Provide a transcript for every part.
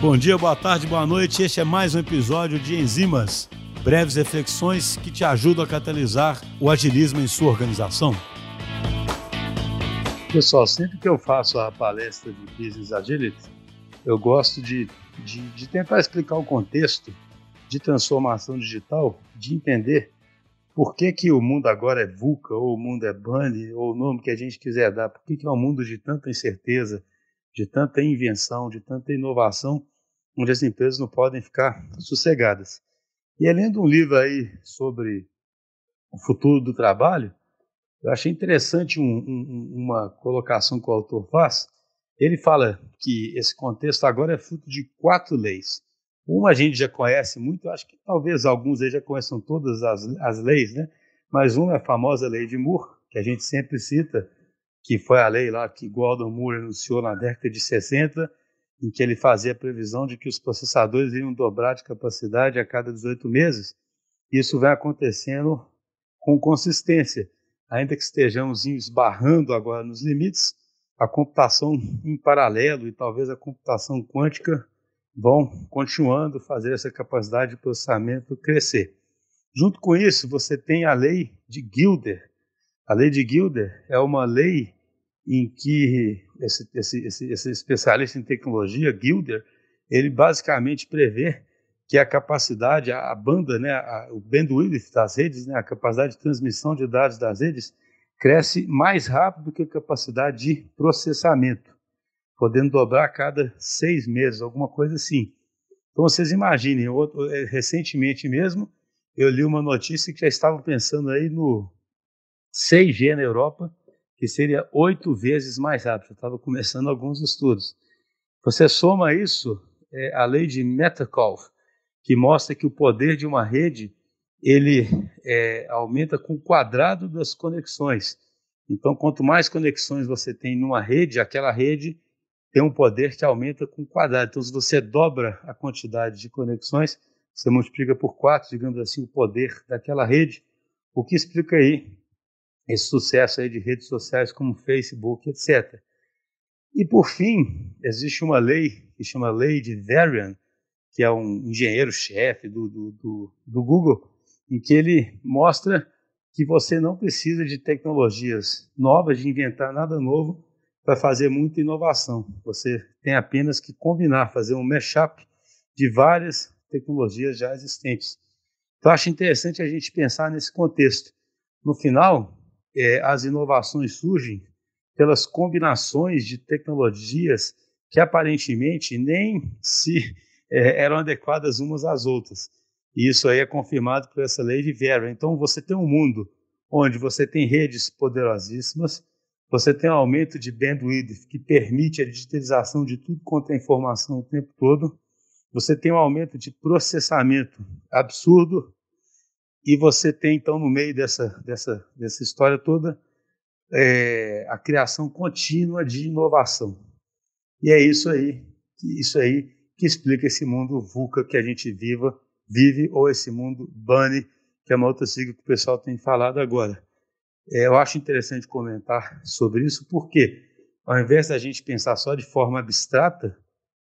Bom dia, boa tarde, boa noite. Este é mais um episódio de Enzimas, breves reflexões que te ajudam a catalisar o agilismo em sua organização. Pessoal, sempre que eu faço a palestra de Business Agility, eu gosto de, de, de tentar explicar o contexto de transformação digital, de entender por que, que o mundo agora é VUCA, ou o mundo é BANI, ou o nome que a gente quiser dar, por que, que é um mundo de tanta incerteza, de tanta invenção, de tanta inovação, onde as empresas não podem ficar sossegadas. E lendo um livro aí sobre o futuro do trabalho, eu achei interessante um, um, uma colocação que o autor faz. Ele fala que esse contexto agora é fruto de quatro leis. Uma a gente já conhece muito, acho que talvez alguns aí já conheçam todas as, as leis, né? Mas uma é a famosa lei de Moore, que a gente sempre cita, que foi a lei lá que Gordon Moore anunciou na década de 60, em que ele fazia a previsão de que os processadores iriam dobrar de capacidade a cada 18 meses. Isso vai acontecendo com consistência. Ainda que estejamos esbarrando agora nos limites, a computação em paralelo e talvez a computação quântica vão continuando fazer essa capacidade de processamento crescer. Junto com isso, você tem a lei de Gilder. A lei de Gilder é uma lei em que esse, esse, esse, esse especialista em tecnologia, Gilder, ele basicamente prevê que a capacidade, a, banda, né, a, o bandwidth das redes, né, a capacidade de transmissão de dados das redes, cresce mais rápido que a capacidade de processamento podendo dobrar a cada seis meses, alguma coisa assim. Então vocês imaginem, é, recentemente mesmo, eu li uma notícia que já estavam pensando aí no 6G na Europa, que seria oito vezes mais rápido. Já estava começando alguns estudos. Você soma isso é, a lei de Metcalfe, que mostra que o poder de uma rede ele é, aumenta com o quadrado das conexões. Então, quanto mais conexões você tem numa rede, aquela rede tem um poder que aumenta com o quadrado. Então, se você dobra a quantidade de conexões, você multiplica por quatro, digamos assim, o poder daquela rede, o que explica aí esse sucesso aí de redes sociais como Facebook, etc. E por fim, existe uma lei que chama Lei de Varian, que é um engenheiro-chefe do, do, do, do Google, em que ele mostra que você não precisa de tecnologias novas, de inventar nada novo, para fazer muita inovação. Você tem apenas que combinar, fazer um mashup de várias tecnologias já existentes. Então, acho interessante a gente pensar nesse contexto. No final, é, as inovações surgem pelas combinações de tecnologias que aparentemente nem se é, eram adequadas umas às outras. E isso aí é confirmado por essa lei de Vera. Então, você tem um mundo onde você tem redes poderosíssimas, você tem um aumento de bandwidth que permite a digitalização de tudo quanto é informação o tempo todo. Você tem um aumento de processamento absurdo. E você tem, então, no meio dessa, dessa, dessa história toda, é, a criação contínua de inovação. E é isso aí, isso aí que explica esse mundo VUCA que a gente viva, vive, ou esse mundo BUNNY, que é uma outra sigla que o pessoal tem falado agora. É, eu acho interessante comentar sobre isso, porque ao invés da gente pensar só de forma abstrata,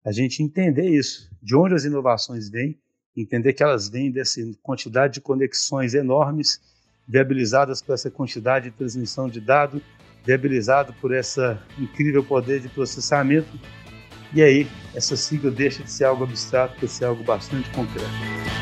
a gente entender isso, de onde as inovações vêm, entender que elas vêm dessa quantidade de conexões enormes, viabilizadas por essa quantidade de transmissão de dados, viabilizado por esse incrível poder de processamento. E aí, essa sigla deixa de ser algo abstrato para ser algo bastante concreto.